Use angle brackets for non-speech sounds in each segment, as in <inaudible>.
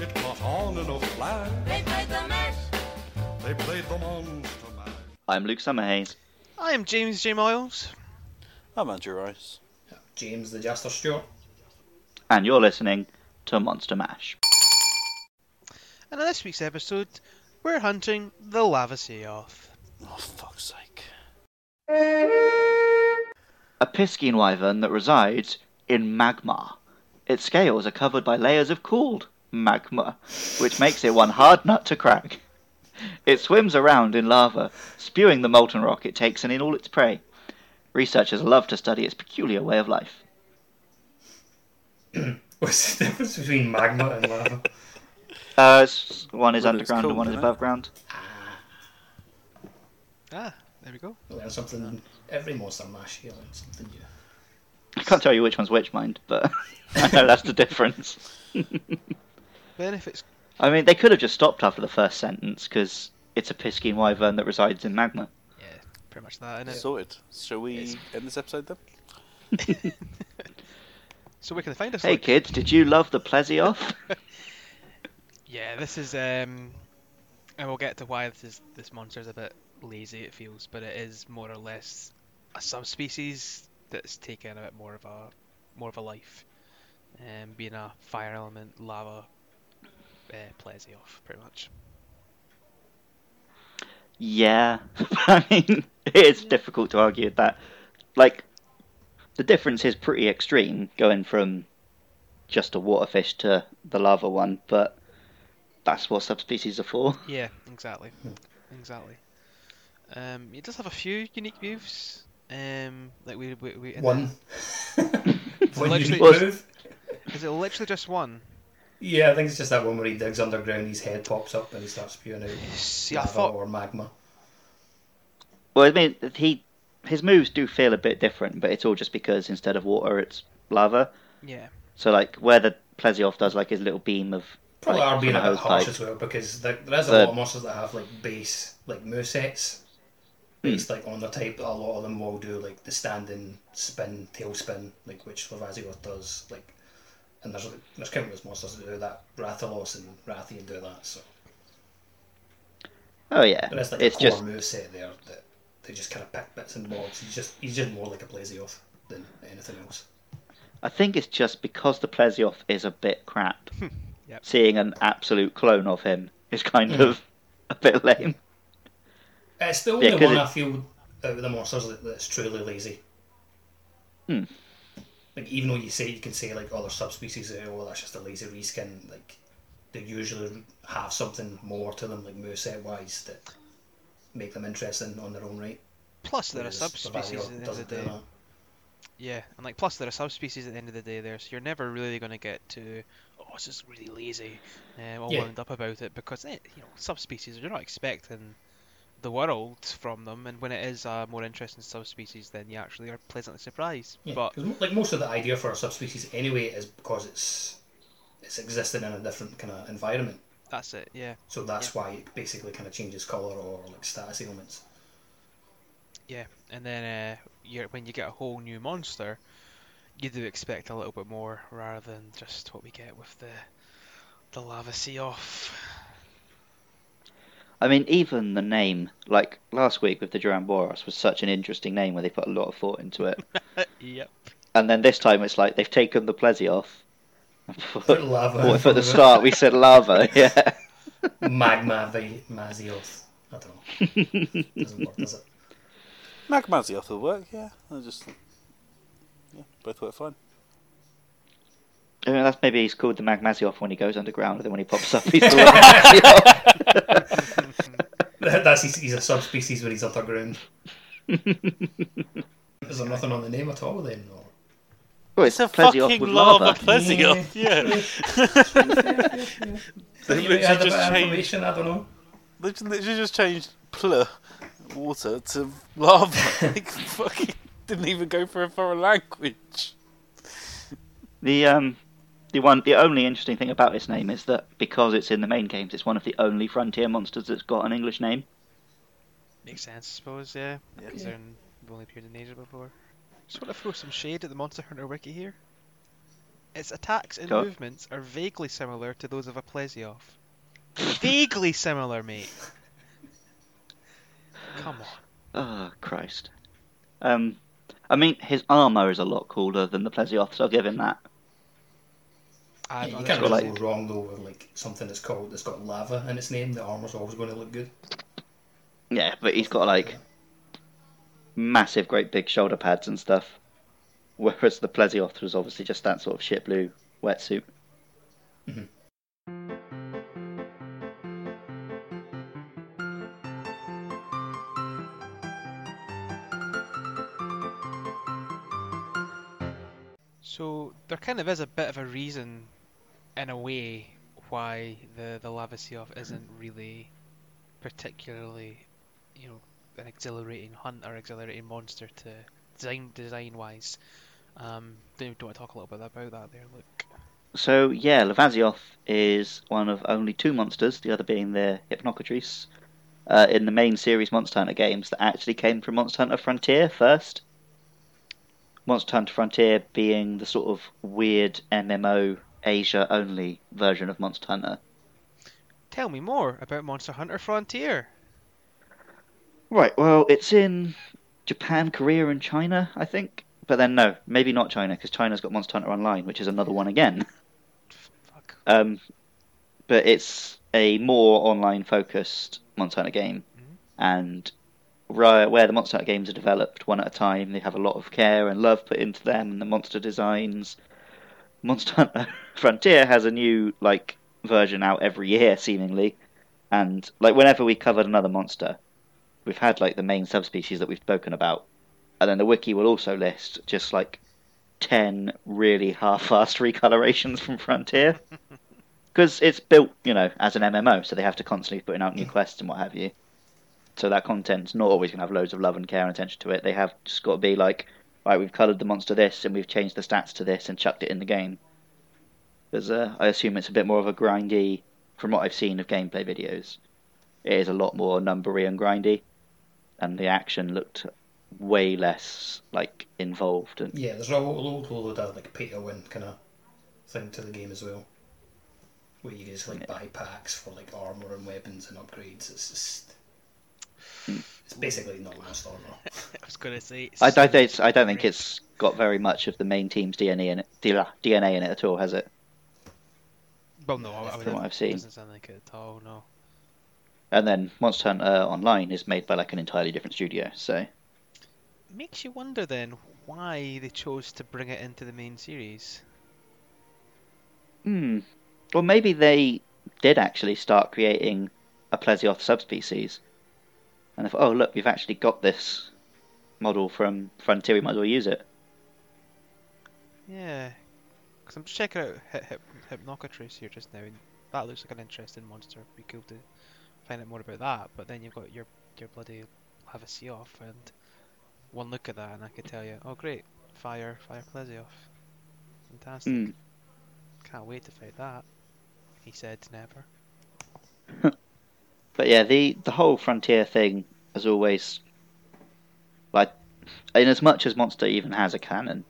It caught on in a flash. They played the mash. They played the monster mash. I'm Luke Summerhaze. I am James J. Miles. I'm Andrew Rice. James the Jester Stewart. and you're listening to Monster Mash. And in this week's episode, we're hunting the Lavasioth. Oh, fuck's sake. A Piscine wyvern that resides in magma. Its scales are covered by layers of cooled magma, which makes it one hard nut to crack. It swims around in lava, spewing the molten rock it takes in in all its prey. Researchers love to study its peculiar way of life. <clears throat> What's the difference between magma and lava? Uh, one is Whether it's underground and one is isn't it? above ground. Ah, there we go. You learn something every monster mash. You learn something new. I can't tell you which one's which, mind, but <laughs> I know that's the difference. <laughs> Benefits. I mean, they could have just stopped after the first sentence because it's a Piscine wyvern that resides in magma. Yeah, pretty much that, innit? Sorted. Shall we It's- end this episode then? <laughs> So where can they find us? Hey Luke? kids, did you love the Plesioth? <laughs> Yeah, this is um, and we'll get to why this is this monster's a bit lazy. It feels, but it is more or less a subspecies that's taken a bit more of a more of a life, um, being a fire element, lava, uh, off pretty much. yeah, <laughs> I mean, it is difficult to argue that. Like, the difference is pretty extreme going from just a waterfish to the lava one, but that's what subspecies are for. <laughs> Yeah, exactly, exactly. Um, it does have a few unique moves. Um, like we we, we One. <laughs> One literally- move. Is it literally just one? Yeah, I think it's just that one where he digs underground, his head pops up and he starts spewing out See, I lava thought or magma. Well, I mean, he his moves do feel a bit different, but it's all just because instead of water, it's lava. yeah. So, like, where the Plesioth does like his little beam of Probably like, are being a a bit harsh pipe. as well because there, there is a The- lot of monsters that have like base like movesets Hmm. based like on the type. A lot of them will do like the standing spin, tail spin, like which Lavasioth does. Like, and there's there's countless monsters that do that. Rathalos and Rathian do that. So Oh yeah, there is like it's a core just moveset there that they just kind of pick bits and bobs. He's just he's just more like a Plesioth than anything else. I think it's just because the Plesioth is a bit crap. <laughs> Yep. Seeing an absolute clone of him is kind Mm. of <laughs> a bit lame. It's the only 'cause one it- I feel out of the monsters that, that's truly lazy. Hmm. Like even though you say you can say like other subspecies, oh that's just a lazy reskin. Like they usually have something more to them, like moveset wise, that make them interesting on their own right. Plus, they're a subspecies Lavasioth at the end of the day. Yeah, and like plus they're a subspecies at the end of the day there, so you're never really going to get to oh it's just really lazy, um, all Yeah. wound up about it because eh, you know subspecies you're not expecting the world from them, and when it is a more interesting subspecies, then you actually are pleasantly surprised. Yeah, But like most of the idea for a subspecies anyway is because it's it's existing in a different kind of environment. that's it, yeah, So that's why it basically kind of changes color or like status ailments. yeah. And then uh, when you get a whole new monster, you do expect a little bit more rather than just what we get with the the Lavasioth. I mean, even the name, like last week with the Duramboros, was such an interesting name where they put a lot of thought into it. <laughs> yep. and then this time it's like they've taken the Plesioth. off. Put put- lava. What if at the start we said lava? <laughs> Yeah. Magma vi- Mazioth. I don't know. Doesn't work, does it? Magmazioth will work, yeah. I just. Yeah, both work fine. I mean, that's maybe he's called the Magmasioth when he goes underground, and then when he pops up, he's <laughs> the Magmasioth. That's he's, he's a subspecies when he's underground. <laughs> Is there nothing on the name at all then? Or? Well, it's, It's a Plesioth fucking with lava lava. Plesioth, yeah. They You may literally add a bit just of changed. information, I don't know. They just- literally just changed pl water to lava. <laughs> like fucking didn't even go for a foreign language. The um, the one, the only interesting thing about its name is that because it's in the main games, it's one of the only frontier monsters that's got an English name. Makes sense, I suppose, yeah. Yeah. Because they're in, they've only appeared in Asia before. Just want to throw some shade at the Monster Hunter wiki here. Its attacks and Go movements are vaguely similar to those of a Plesioth. vaguely similar, mate. Come on. Oh Christ. Um, I mean, his armor is a lot cooler than the Plesioth's. I'll give him that. I'm you can't got, really like- go wrong though with like something that's called that's got lava in its name. The armor's always going to look good. Yeah, but he's got like massive, great big shoulder pads and stuff. Whereas the Plesioth was obviously just that sort of shit blue wetsuit. Mm-hmm. So there kind of is a bit of a reason, in a way, why the the Lavasioth isn't really particularly, you know, an exhilarating hunt or exhilarating monster to design design wise. Um, do you want to talk a little bit about that there, Luke? So yeah, Lavasioth is one of only two monsters, the other being the Hypnocatrice, uh, in the main series Monster Hunter games that actually came from Monster Hunter Frontier first. Monster Hunter Frontier being the sort of weird MMO Asia only version of Monster Hunter. Tell me more about Monster Hunter Frontier. Right, well, it's in Japan, Korea, and China, I think. But then no, maybe not China, because China's got Monster Hunter Online, which is another one again. Fuck. Um, but it's a more online focused Monster Hunter game, Mhm. and ri- where the Monster Hunter games are developed one at a time, they have a lot of care and love put into them and the monster designs. Monster Hunter <laughs> Frontier has a new like version out every year, seemingly, and like whenever we covered another monster, we've had like the main subspecies that we've spoken about, and then the wiki will also list just like ten really half-assed <laughs> recolorations from Frontier <laughs> because it's built, you know, as an MMO, so they have to constantly putting out new mm. quests and what have you. So that content's not always going to have loads of love and care and attention to it. They have just got to be like, right, we've coloured the monster this and we've changed the stats to this and chucked it in the game. Because uh, I assume it's a bit more of a grindy, from what I've seen of gameplay videos. It is a lot more numbery and grindy, and the action looked way less like involved and Yeah, there's a load, load of like pay to win kind of thing to the game as well, where you just like buy packs for like armor and weapons and upgrades. It's just it's basically not Lost Armor. <laughs> I was gonna say. I don't think it's, I don't think it's got very much of the main team's DNA in it, DNA in it at all, has it? Well, no, I, I From what I've seen. doesn't sound like it at all. No. And then Monster Hunter Online is made by like an entirely different studio, so Makes you wonder then why they chose to bring it into the main series. hmm. Well, maybe they did actually start creating a Plesioth subspecies, and they thought, oh look, we've actually got this model from Frontier, we might as well use it. Yeah, because I'm just checking out Hyp- Hyp- Hypnocatrice here just now, and that looks like an interesting monster. It'd be cool to find out more about that. But then you've got your your bloody Lavasioth, and one look at that, and I could tell you, oh great, fire, fire Plesioth, fantastic. Hmm. Can't wait to fight that. He said never. <laughs> But yeah, the the whole frontier thing has always like in as much as Monster even has a canon,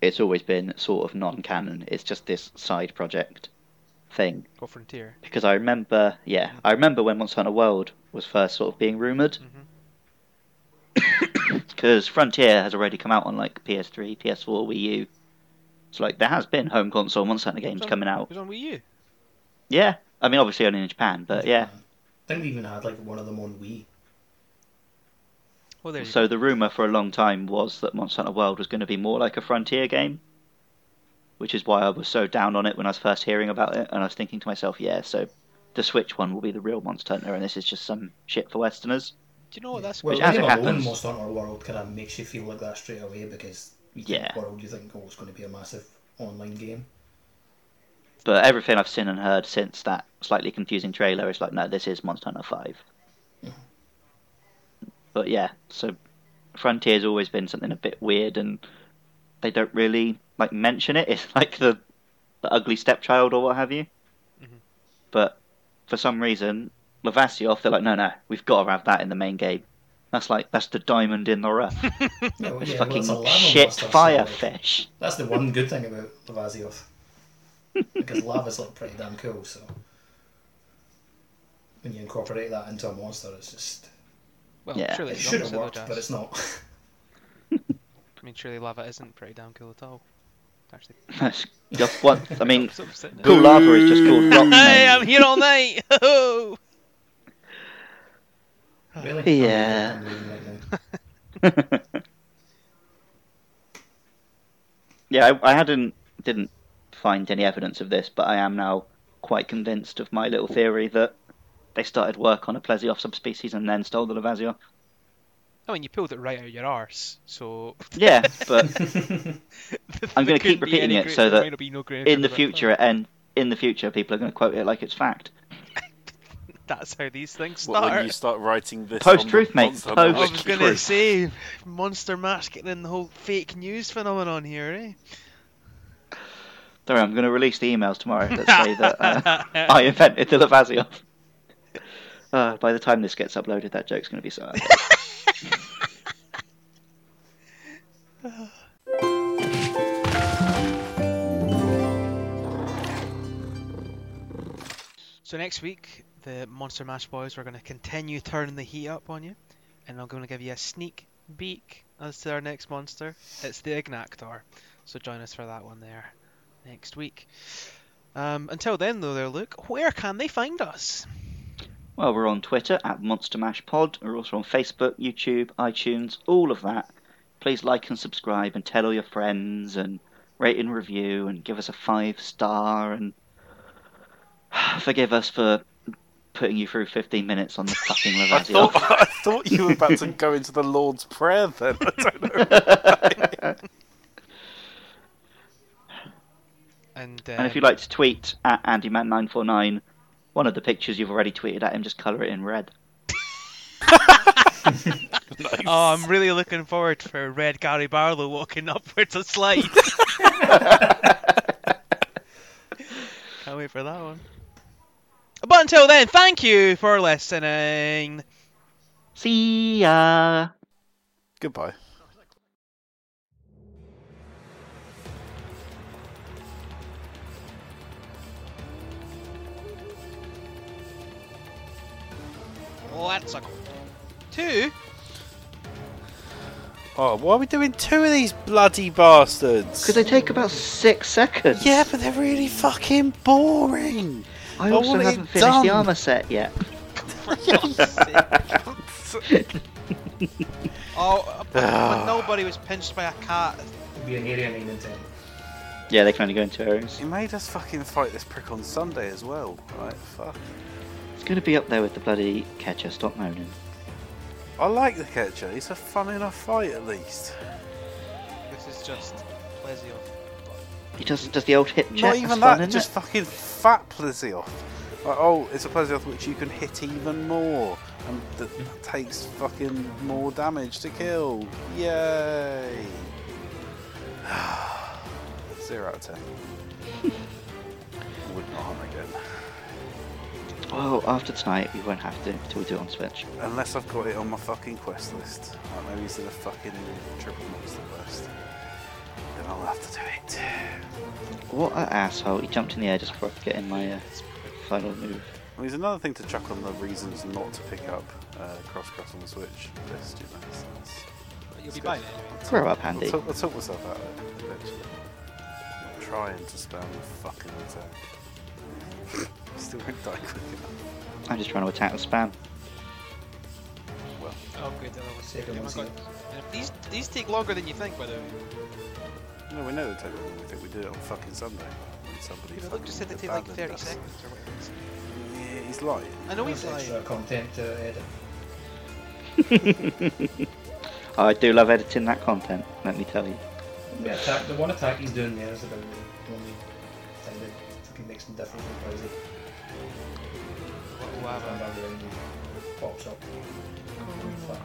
it's always been sort of non-canon. It's just this side project thing. Go Frontier. Because I remember, yeah, I remember when Monster Hunter World was first sort of being rumored. Mm-hmm. <coughs> Because Frontier has already come out on like PS3, PS4, Wii U. So like there has been home console Monster Hunter games on- coming It out. was on Wii U. Yeah, I mean obviously only in Japan, but yeah. I think they even had like one of them on Wii. Well, So the rumor for a long time was that Monster Hunter World was going to be more like a Frontier game, which is why I was so down on it when I was first hearing about it. And I was thinking to myself, yeah, so the Switch one will be the real Monster Hunter, and this is just some shit for Westerners. Do you know what that's Well, Which, the as name it happens- Monster Hunter World kind of makes you feel like that straight away because you Yeah. think World, you think, oh, it's going to be a massive online game. But everything I've seen and heard since that slightly confusing trailer is like, no, this is Monster Hunter 5. But yeah, so Frontier's always been something a bit weird, and they don't really like mention it. <laughs> It's like the the ugly stepchild or what have you. Mhm. But for some reason, Lavasioth, they're like, no, no, we've got to have that in the main game. That's like that's the diamond in the rough. <laughs> Yeah, It's yeah, fucking it's a lava shit monster, so, fire like, fish. That's the one good thing about Lavasioth. Because lava's like pretty damn cool, so when you incorporate that into a monster, it's just Well, Yeah. surely it should have worked, Jazz. but it's not. <laughs> I mean, surely lava isn't pretty damn cool at all. Actually, <laughs> That's just what I mean. <laughs> it's. Cool lava is just called rock Hey, I'm here all night. Ho-ho! Really? Yeah. I'm leaving right now. yeah, I, I hadn't didn't find any evidence of this, but I am now quite convinced of my little theory that they started work on a Plesioth subspecies and then stole the Lavasioth. I mean, you pulled it right out of your arse, so. <laughs> Yeah, but I'm I'm gonna keep repeating it so that in the future, and in the future, people are going to quote it like it's fact. <laughs> That's how these things What, start. when you start writing this Post-truth, on the mate, Monster post- I Mash was going to say, Monster Mash getting in the whole fake news phenomenon here, eh? Don't worry, I'm going to release the emails tomorrow that say that uh, <laughs> I invented the Lavasioth. Uh, by the time this gets uploaded, that joke's going to be so. So next week, the Monster Mash boys are going to continue turning the heat up on you, and I'm going to give you a sneak peek as to our next monster. It's the Agnaktor, so join us for that one there next week. Um, until then, though, there, Luke, where can they find us? Well, we're on Twitter at Monster Mash Pod. We're also on Facebook, YouTube, iTunes, all of that. Please like and subscribe and tell all your friends and rate and review and give us a five star and <sighs> forgive us for putting you through 15 minutes on the fucking <laughs> I thought, I thought you were about to go into the Lord's Prayer then. <laughs> I don't know. <laughs> And, um, And if you'd like to tweet at AndyMan949, one of the pictures you've already tweeted at him, just colour it in red. <laughs> Oh, I'm really looking forward for Red Gary Barlow walking upwards a slide. <laughs> Can't wait for that one. But until then, thank you for listening. See ya! Goodbye. Let's go. Two? Oh, why are we doing two of these bloody bastards? Because they take about six seconds. Yeah, but they're really fucking boring. I I also want haven't finished the armour set yet. <laughs> Oh, but when ah. nobody was pinched by a cat. It'd be an area name. Yeah, they can only go into areas. You made us fucking fight this prick on Sunday as well. Right, fuck. It's going to be up there with the bloody catcher. Stop moaning. I like the catcher. Eh? He's a fun enough fight at least. This is just Plesioth. He does does the old hip check. Not That's even fun, that, isn't just it? fucking fat Plesioth. Like, oh, it's a Plesioth which you can hit even more, and that takes fucking more damage to kill. Yay! <sighs> Zero out of ten. <laughs> after tonight, we won't have to until we do it on Switch. Unless I've got it on my fucking quest list. Like maybe it's in a fucking triple monster quest. Then I'll have to do it. What an asshole! He jumped in the air just before I could get in my uh, final move. I mean, there's another thing to chuck on the reasons not to pick up uh, Cross Cross on the Switch list, you know. So that's- You'll be buying it. Grow up, I'll Andy. talk, I'll talk myself out of it eventually. I'm trying to spam the fucking attack. <laughs> <laughs> Still won't die quick enough. I'm just trying to attack the spam. Well, Oh, good. the other one. Second Oh my one's God. here. And These these take longer than you think, by the way. no, we know the take longer. We think we did it on fucking Sunday. Somebody You know, fucking just said they take like 30 us. seconds or whatever. it is. Yeah, he's lying. I know That's he's lying. extra content uh, to edit. <laughs> I do love editing that content. Let me tell you. The attack, the one attack he's doing there is about the only thing that fucking makes him different from Blazey. What will When happen? Barbara Randy up.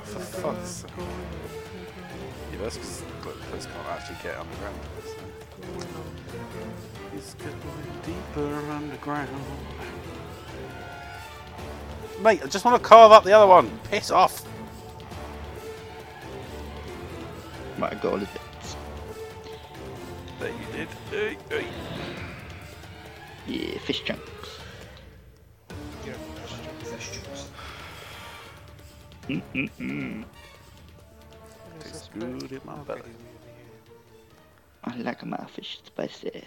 For fuck's sake. Yeah, that's because Clippers can't actually get underground. So. He's going deeper underground. Mate, I just want to carve up the other one. Piss off. Right, I got all of it. There you did. Hey, hey. Yeah, fish chunks. Tastes good in my belly. I like my fish spicy.